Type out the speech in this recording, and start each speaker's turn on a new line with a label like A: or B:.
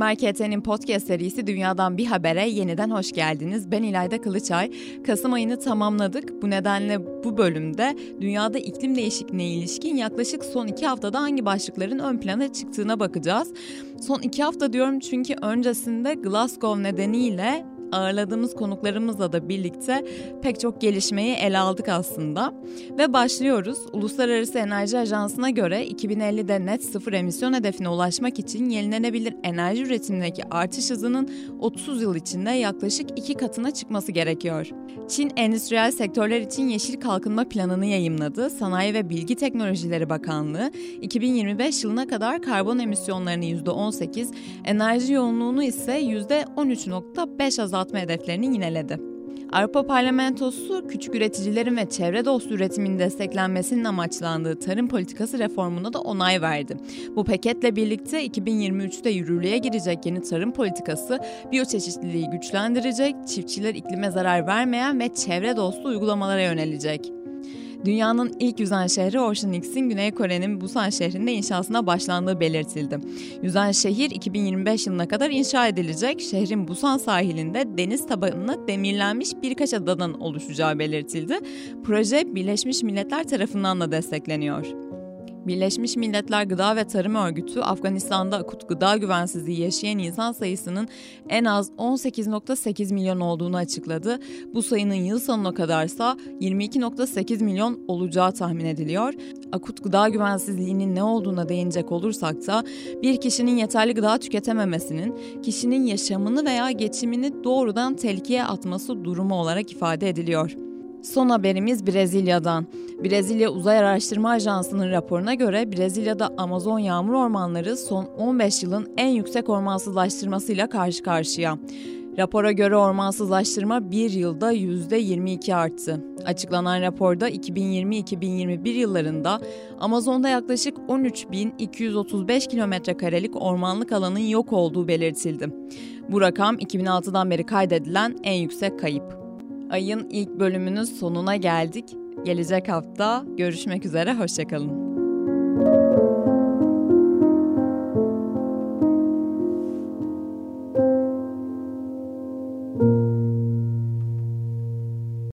A: Bloomberg HT'nin podcast serisi Dünyadan Bir Haber'e yeniden hoş geldiniz. Ben İlayda Kılıçay. Kasım ayını tamamladık. Bu nedenle bu bölümde dünyada iklim değişikliğine ilişkin yaklaşık son iki haftada hangi başlıkların ön plana çıktığına bakacağız. Son iki hafta diyorum çünkü öncesinde Glasgow nedeniyle ağırladığımız konuklarımızla da birlikte pek çok gelişmeyi ele aldık aslında. Ve başlıyoruz. Uluslararası Enerji Ajansı'na göre 2050'de net sıfır emisyon hedefine ulaşmak için yenilenebilir enerji üretimindeki artış hızının 30 yıl içinde yaklaşık iki katına çıkması gerekiyor. Çin endüstriyel sektörler için yeşil kalkınma planını yayımladı. Sanayi ve Bilgi Teknolojileri Bakanlığı 2025 yılına kadar karbon emisyonlarını %18, enerji yoğunluğunu ise %13.5 azaltma hedeflerini yineledi. Avrupa Parlamentosu küçük üreticilerin ve çevre dostu üretimin desteklenmesinin amaçlandığı tarım politikası reformuna da onay verdi. Bu paketle birlikte 2023'te yürürlüğe girecek yeni tarım politikası biyoçeşitliliği güçlendirecek, çiftçiler iklime zarar vermeyen ve çevre dostu uygulamalara yönelecek. Dünyanın ilk yüzen şehri Ocean X'in Güney Kore'nin Busan şehrinde inşasına başlandığı belirtildi. Yüzen şehir 2025 yılına kadar inşa edilecek. Şehrin Busan sahilinde deniz tabanına demirlenmiş birkaç adadan oluşacağı belirtildi. Proje Birleşmiş Milletler tarafından da destekleniyor. Birleşmiş Milletler Gıda ve Tarım Örgütü Afganistan'da akut gıda güvensizliği yaşayan insan sayısının en az 18.8 milyon olduğunu açıkladı. Bu sayının yıl sonuna kadarsa 22.8 milyon olacağı tahmin ediliyor. Akut gıda güvensizliğinin ne olduğuna değinecek olursak da bir kişinin yeterli gıda tüketememesinin kişinin yaşamını veya geçimini doğrudan tehlikeye atması durumu olarak ifade ediliyor. Son haberimiz Brezilya'dan. Brezilya Uzay Araştırma Ajansı'nın raporuna göre Brezilya'da Amazon yağmur ormanları son 15 yılın en yüksek ormansızlaştırmasıyla karşı karşıya. Rapora göre ormansızlaştırma bir yılda %22 arttı. Açıklanan raporda 2020-2021 yıllarında Amazon'da yaklaşık 13.235 kilometre karelik ormanlık alanın yok olduğu belirtildi. Bu rakam 2006'dan beri kaydedilen en yüksek kayıp. Ayın ilk bölümünün sonuna geldik. Gelecek hafta görüşmek üzere, hoşçakalın.